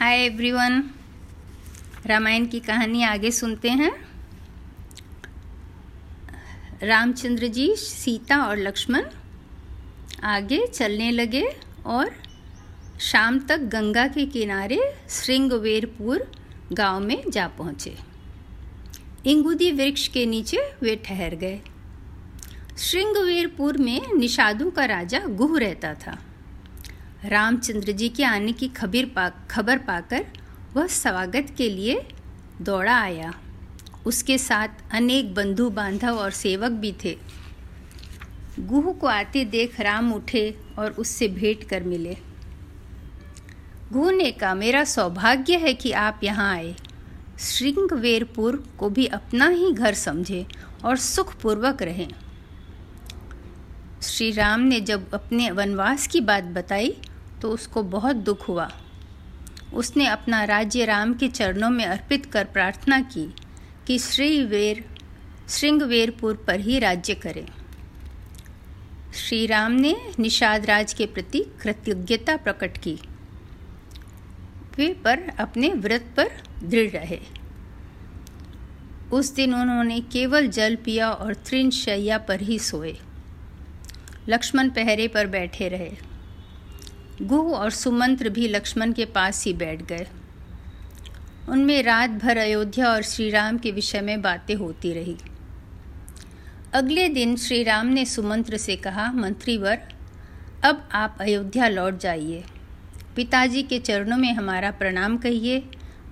Hi everyone Ramayan की कहानी आगे सुनते हैं। रामचंद्र जी, सीता और लक्ष्मण आगे चलने लगे और शाम तक गंगा के किनारे श्रृंगवेरपुर गाँव में जा पहुँचे। इंगुदी वृक्ष के नीचे वे ठहर गए। श्रृंगवेरपुर में निषादों का राजा गुह रहता था। रामचंद्र जी के आने की खबर पा, खबर पाकर वह स्वागत के लिए दौड़ा आया। उसके साथ अनेक बंधु बांधव और सेवक भी थे। गुह को आते देख राम उठे और उससे भेंट कर मिले। गुह ने कहा, मेरा सौभाग्य है कि आप यहाँ आए। श्रृंगवेरपुर को भी अपना ही घर समझे और सुखपूर्वक रहें। श्री राम ने जब अपने वनवास की बात बताई तो उसको बहुत दुख हुआ। उसने अपना राज्य राम के चरणों में अर्पित कर प्रार्थना की कि श्रीवेर, श्रृंगवेरपुर पर ही राज्य करें। श्री राम ने निषाद राज के प्रति कृतज्ञता प्रकट की। वे पर अपने व्रत पर दृढ़ रहे। उस दिन उन्होंने केवल जल पिया और तृण शैया पर ही सोए। लक्ष्मण पहरे पर बैठे रहे। गुह और सुमंत्र भी लक्ष्मण के पास ही बैठ गए। उनमें रात भर अयोध्या और श्री राम के विषय में बातें होती रही। अगले दिन श्री राम ने सुमंत्र से कहा, मंत्रीवर, अब आप अयोध्या लौट जाइए। पिताजी के चरणों में हमारा प्रणाम कहिए।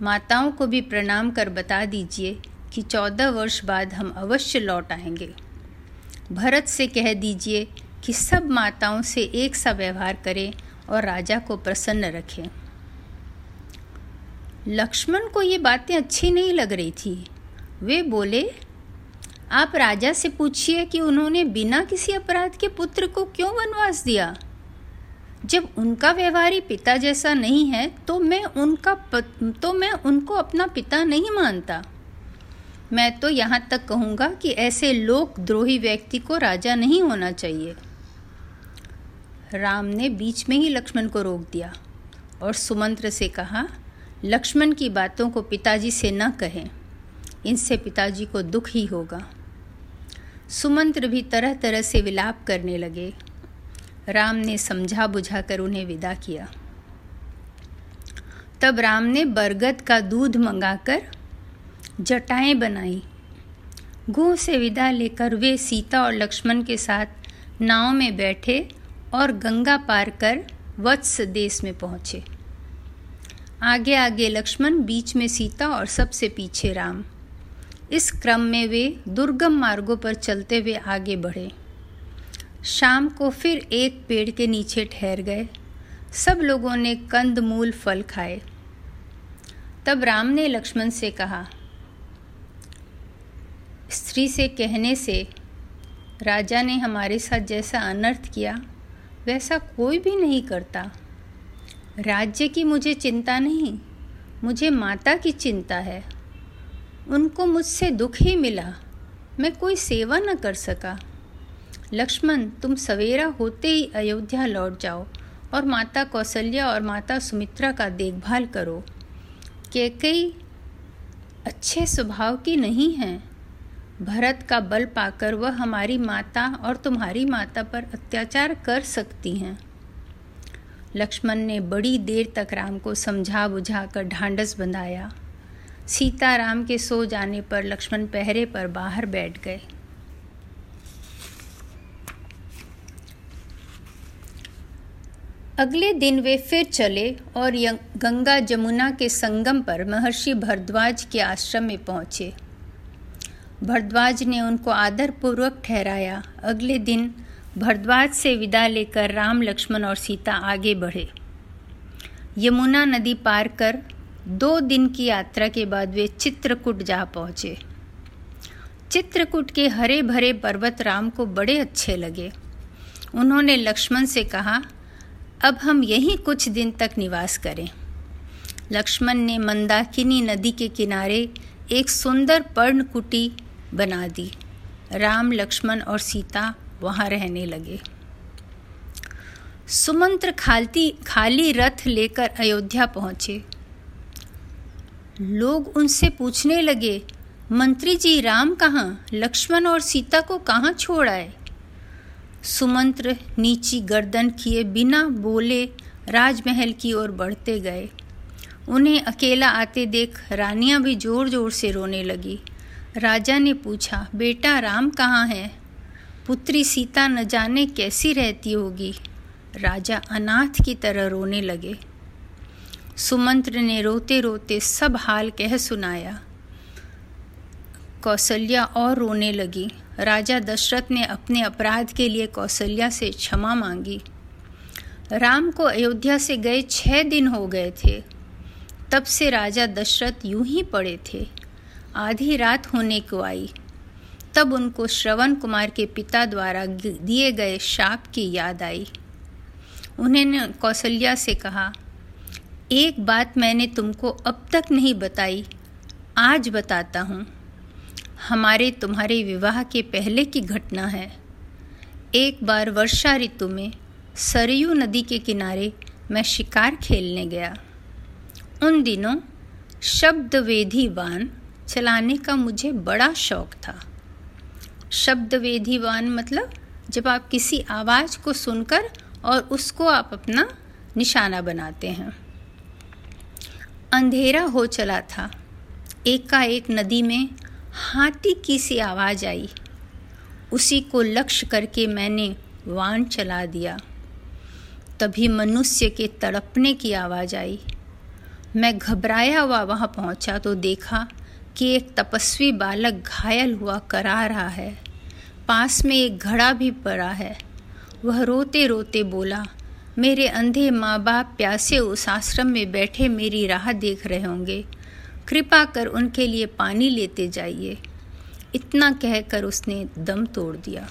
माताओं को भी प्रणाम कर बता दीजिए कि चौदह वर्ष बाद हम अवश्य लौट आएँगे। भरत से कह दीजिए कि सब माताओं से एक सा व्यवहार करें और राजा को प्रसन्न रखें। लक्ष्मण को ये बातें अच्छी नहीं लग रही थी। वे बोले, आप राजा से पूछिए कि उन्होंने बिना किसी अपराध के पुत्र को क्यों वनवास दिया? जब उनका व्यवहारी पिता जैसा नहीं है तो मैं उनका तो मैं उनको अपना पिता नहीं मानता। मैं तो यहाँ तक कहूँगा कि ऐसे लोकद्रोही व्यक्ति को राजा नहीं होना चाहिए। राम ने बीच में ही लक्ष्मण को रोक दिया और सुमंत्र से कहा, लक्ष्मण की बातों को पिताजी से न कहें। इनसे पिताजी को दुख ही होगा। सुमंत्र भी तरह तरह से विलाप करने लगे। राम ने समझा बुझा कर उन्हें विदा किया। तब राम ने बरगद का दूध मंगाकर जटाएँ बनाई। गुह से विदा लेकर वे सीता और लक्ष्मण के साथ नाव में बैठे और गंगा पार कर वत्स देश में पहुँचे। आगे आगे लक्ष्मण बीच में सीता और सबसे पीछे राम। इस क्रम में वे दुर्गम मार्गों पर चलते हुए आगे बढ़े। शाम को फिर एक पेड़ के नीचे ठहर गए। सब लोगों ने कंद मूल फल खाए। तब राम ने लक्ष्मण से कहा, स्त्री से कहने से राजा ने हमारे साथ जैसा अनर्थ किया वैसा कोई भी नहीं करता। राज्य की मुझे चिंता नहीं, मुझे माता की चिंता है। उनको मुझसे दुख ही मिला, मैं कोई सेवा न कर सका। लक्ष्मण, तुम सवेरा होते ही अयोध्या लौट जाओ और माता कौशल्या और माता सुमित्रा का देखभाल करो। के कई अच्छे स्वभाव की नहीं हैं। भरत का बल पाकर वह हमारी माता और तुम्हारी माता पर अत्याचार कर सकती हैं। लक्ष्मण ने बड़ी देर तक राम को समझा बुझा कर ढांढस बंधाया। सीता राम के सो जाने पर लक्ष्मण पहरे पर बाहर बैठ गए। अगले दिन वे फिर चले और गंगा जमुना के संगम पर महर्षि भरद्वाज के आश्रम में पहुँचे। भरद्वाज ने उनको आदरपूर्वक ठहराया। अगले दिन भरद्वाज से विदा लेकर राम, लक्ष्मण और सीता आगे बढ़े। यमुना नदी पार कर दो दिन की यात्रा के बाद वे चित्रकूट जा पहुँचे। चित्रकूट के हरे भरे पर्वत राम को बड़े अच्छे लगे। उन्होंने लक्ष्मण से कहा, अब हम यहीं कुछ दिन तक निवास करें। लक्ष्मण ने मंदाकिनी नदी के किनारे एक सुंदर पर्णकुटी बना दी। राम, लक्ष्मण और सीता वहाँ रहने लगे। सुमंत्र खालती, खाली रथ लेकर अयोध्या पहुँचे। लोग उनसे पूछने लगे, मंत्री जी, राम कहाँ? लक्ष्मण और सीता को कहाँ छोड़ आए? सुमंत्र नीची गर्दन किए बिना बोले राजमहल की ओर बढ़ते गए। उन्हें अकेला आते देख रानियाँ भी ज़ोर ज़ोर से रोने लगी। राजा ने पूछा, बेटा, राम कहाँ है? पुत्री सीता न जाने कैसी रहती होगी? राजा अनाथ की तरह रोने लगे। सुमंत्र ने रोते रोते सब हाल कह सुनाया। कौशल्या और रोने लगी। राजा दशरथ ने अपने अपराध के लिए कौशल्या से क्षमा मांगी। राम को अयोध्या से गए छह दिन हो गए थे। तब से राजा दशरथ यूँ ही पड़े थे। आधी रात होने को आई। तब उनको श्रवण कुमार के पिता द्वारा दिए गए शाप की याद आई। उन्होंने कौशल्या से कहा, एक बात मैंने तुमको अब तक नहीं बताई, आज बताता हूँ। हमारे तुम्हारे विवाह के पहले की घटना है। एक बार वर्षा ऋतु में सरयू नदी के किनारे मैं शिकार खेलने गया। उन दिनों शब्द वेधी वान चलाने का मुझे बड़ा शौक था। शब्द वेधी वान मतलब जब आप किसी आवाज़ को सुनकर और उसको आप अपना निशाना बनाते हैं। अंधेरा हो चला था। एकाएक नदी में हाथी की सी आवाज़ आई। उसी को लक्ष्य करके मैंने वान चला दिया। तभी मनुष्य के तड़पने की आवाज़ आई। मैं घबराया हुआ वहाँ पहुँचा तो देखा कि एक तपस्वी बालक घायल हुआ करा रहा है। पास में एक घड़ा भी पड़ा है। वह रोते रोते बोला, मेरे अंधे माँ बाप प्यासे उस आश्रम में बैठे मेरी राह देख रहे होंगे। कृपा कर उनके लिए पानी लेते जाइए। इतना कहकर उसने दम तोड़ दिया।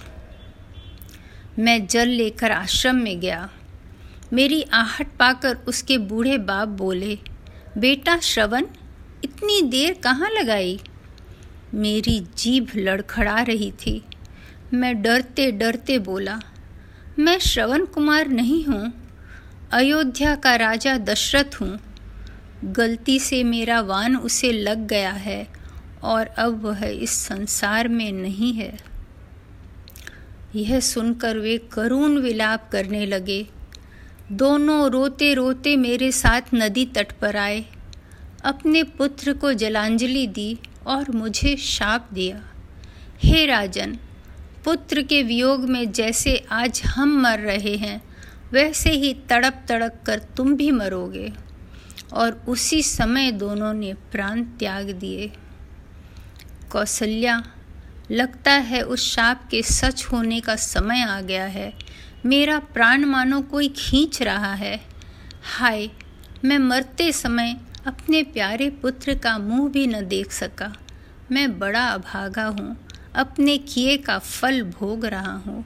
मैं जल लेकर आश्रम में गया। मेरी आहट पाकर उसके बूढ़े बाप बोले, बेटा श्रवण इतनी देर कहाँ लगाई? मेरी जीभ लड़खड़ा रही थी। मैं डरते डरते बोला, मैं श्रवण कुमार नहीं हूँ, अयोध्या का राजा दशरथ हूँ। गलती से मेरा वान उसे लग गया है और अब वह इस संसार में नहीं है। यह सुनकर वे करुण विलाप करने लगे। दोनों रोते रोते मेरे साथ नदी तट पर आए। अपने पुत्र को जलांजलि दी और मुझे शाप दिया। हे राजन, पुत्र के वियोग में जैसे आज हम मर रहे हैं, वैसे ही तड़प तड़प कर तुम भी मरोगे। और उसी समय दोनों ने प्राण त्याग दिए। कौशल्या लगता है उस शाप के सच होने का समय आ गया है। मेरा प्राण मानो कोई खींच रहा है। हाय, मैं मरते समय अपने प्यारे पुत्र का मुँह भी न देख सका। मैं बड़ा अभागा हूँ। अपने किए का फल भोग रहा हूँ।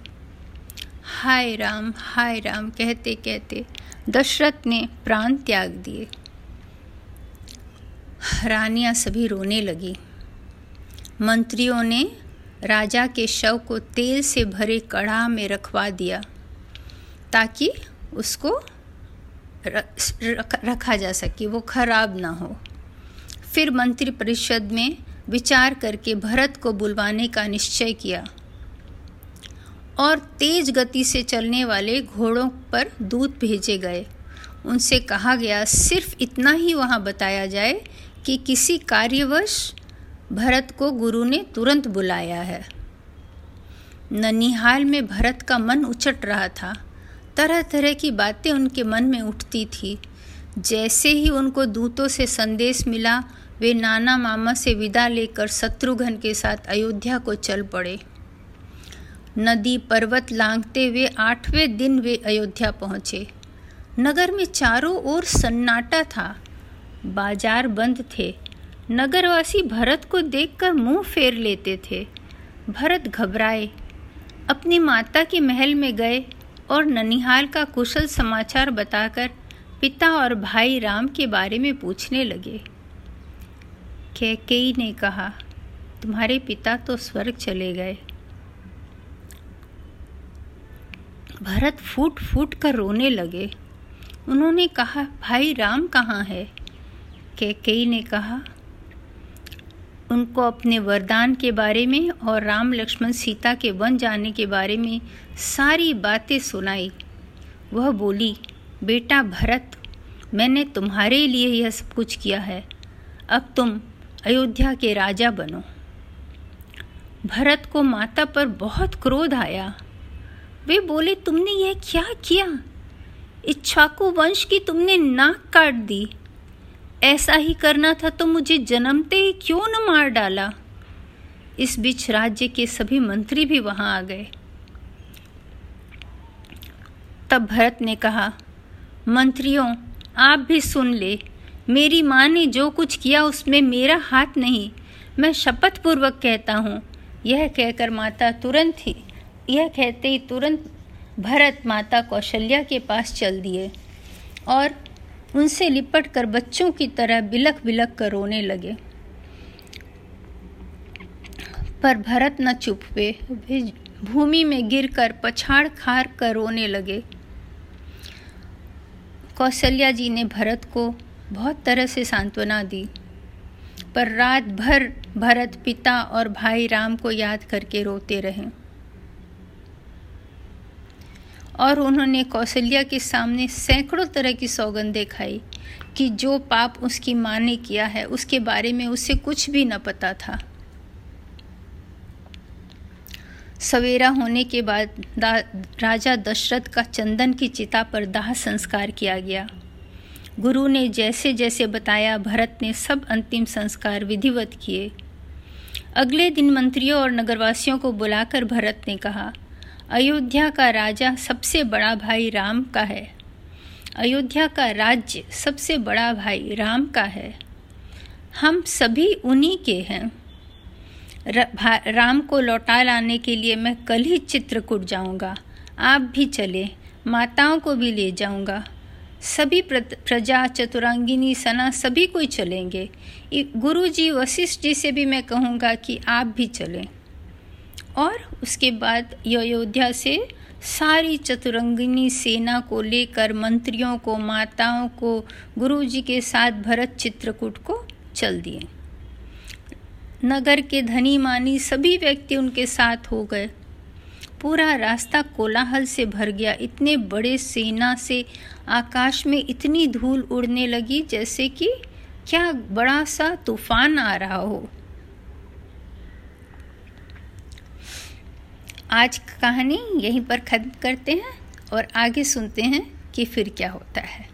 हाय राम हाय राम, कहते कहते दशरथ ने प्राण त्याग दिए। रानियाँ सभी रोने लगी। मंत्रियों ने राजा के शव को तेल से भरे कड़ा में रखवा दिया ताकि उसको रखा जा सके वो खराब ना हो। फिर मंत्री परिषद में विचार करके भरत को बुलवाने का निश्चय किया। और तेज गति से चलने वाले घोड़ों पर दूत भेजे गए। उनसे कहा गया, सिर्फ़ इतना ही वहाँ बताया जाए कि किसी कार्यवश भरत को गुरु ने तुरंत बुलाया है। ननिहाल में भरत का मन उचट रहा था। तरह तरह की बातें उनके मन में उठती थी। जैसे ही उनको दूतों से संदेश मिला, वे नाना मामा से विदा लेकर शत्रुघ्न के साथ अयोध्या को चल पड़े। नदी पर्वत लांघते हुए आठवें दिन वे अयोध्या पहुँचे। नगर में चारों ओर सन्नाटा था। बाज़ार बंद थे। नगरवासी भरत को देखकर मुँह फेर लेते थे। भरत घबराए। अपनी माता के महल में गए। और ननिहाल का कुशल समाचार बताकर पिता और भाई राम के बारे में पूछने लगे। कैकेयी ने कहा, तुम्हारे पिता तो स्वर्ग चले गए। भरत फूट फूट कर रोने लगे। उन्होंने कहा, भाई राम कहाँ है? कैकेयी ने कहा उनको अपने वरदान के बारे में और राम लक्ष्मण सीता के वन जाने के बारे में सारी बातें सुनाई। वह बोली, बेटा भरत, मैंने तुम्हारे लिए यह सब कुछ किया है। अब तुम अयोध्या के राजा बनो। भरत को माता पर बहुत क्रोध आया। वे बोले, तुमने यह क्या किया? इच्छाकू वंश की तुमने नाक काट दी। ऐसा ही करना था तो मुझे जन्मते ही क्यों न मार डाला? इस बीच राज्य के सभी मंत्री भी वहाँ आ गए। तब भरत ने कहा, मंत्रियों, आप भी सुन ले। मेरी माँ ने जो कुछ किया उसमें मेरा हाथ नहीं। मैं शपथ पूर्वक कहता हूँ, यह कहकर माता तुरंत ही, यह कहते ही तुरंत भरत माता कौशल्या के पास चल दिए और उनसे लिपट कर बच्चों की तरह बिलख बिलख कर रोने लगे। पर भरत न चुप हुए। वे भूमि में गिरकर पछाड़ खार कर रोने लगे। कौशल्या जी ने भरत को बहुत तरह से सांत्वना दी। पर रात भर भरत पिता और भाई राम को याद करके रोते रहे। और उन्होंने कौशल्या के सामने सैकड़ों तरह की सौगंधें खाई कि जो पाप उसकी माँ ने किया है, उसके बारे में उसे कुछ भी न पता था। सवेरा होने के बाद राजा दशरथ का चंदन की चिता पर दाह संस्कार किया गया। गुरु ने जैसे जैसे बताया, भरत ने सब अंतिम संस्कार विधिवत किए। अगले दिन मंत्रियों और नगरवासियों को बुलाकर भरत ने कहा अयोध्या का राजा सबसे बड़ा भाई राम का है। अयोध्या का राज्य सबसे बड़ा भाई राम का है। हम सभी उन्हीं के हैं। राम को लौटा लाने के लिए मैं कल ही चित्रकूट जाऊँगा। आप भी चले, माताओं को भी ले जाऊँगा। सभी प्रजा, चतुरांगिनी, सना, सभी कोई चलेंगे। गुरु जी वशिष्ठ जी से भी मैं कहूँगा कि आप भी चलें। और उसके बाद अयोध्या से सारी चतुरंगिनी सेना को लेकर, मंत्रियों को, माताओं को गुरु जी के साथ भरत चित्रकूट को चल दिए। नगर के धनी मानी सभी व्यक्ति उनके साथ हो गए। पूरा रास्ता कोलाहल से भर गया। इतने बड़े सेना से आकाश में इतनी धूल उड़ने लगी जैसे कि क्या बड़ा सा तूफ़ान आ रहा हो। आज कहानी यहीं पर ख़त्म करते हैं और आगे सुनते हैं कि फिर क्या होता है।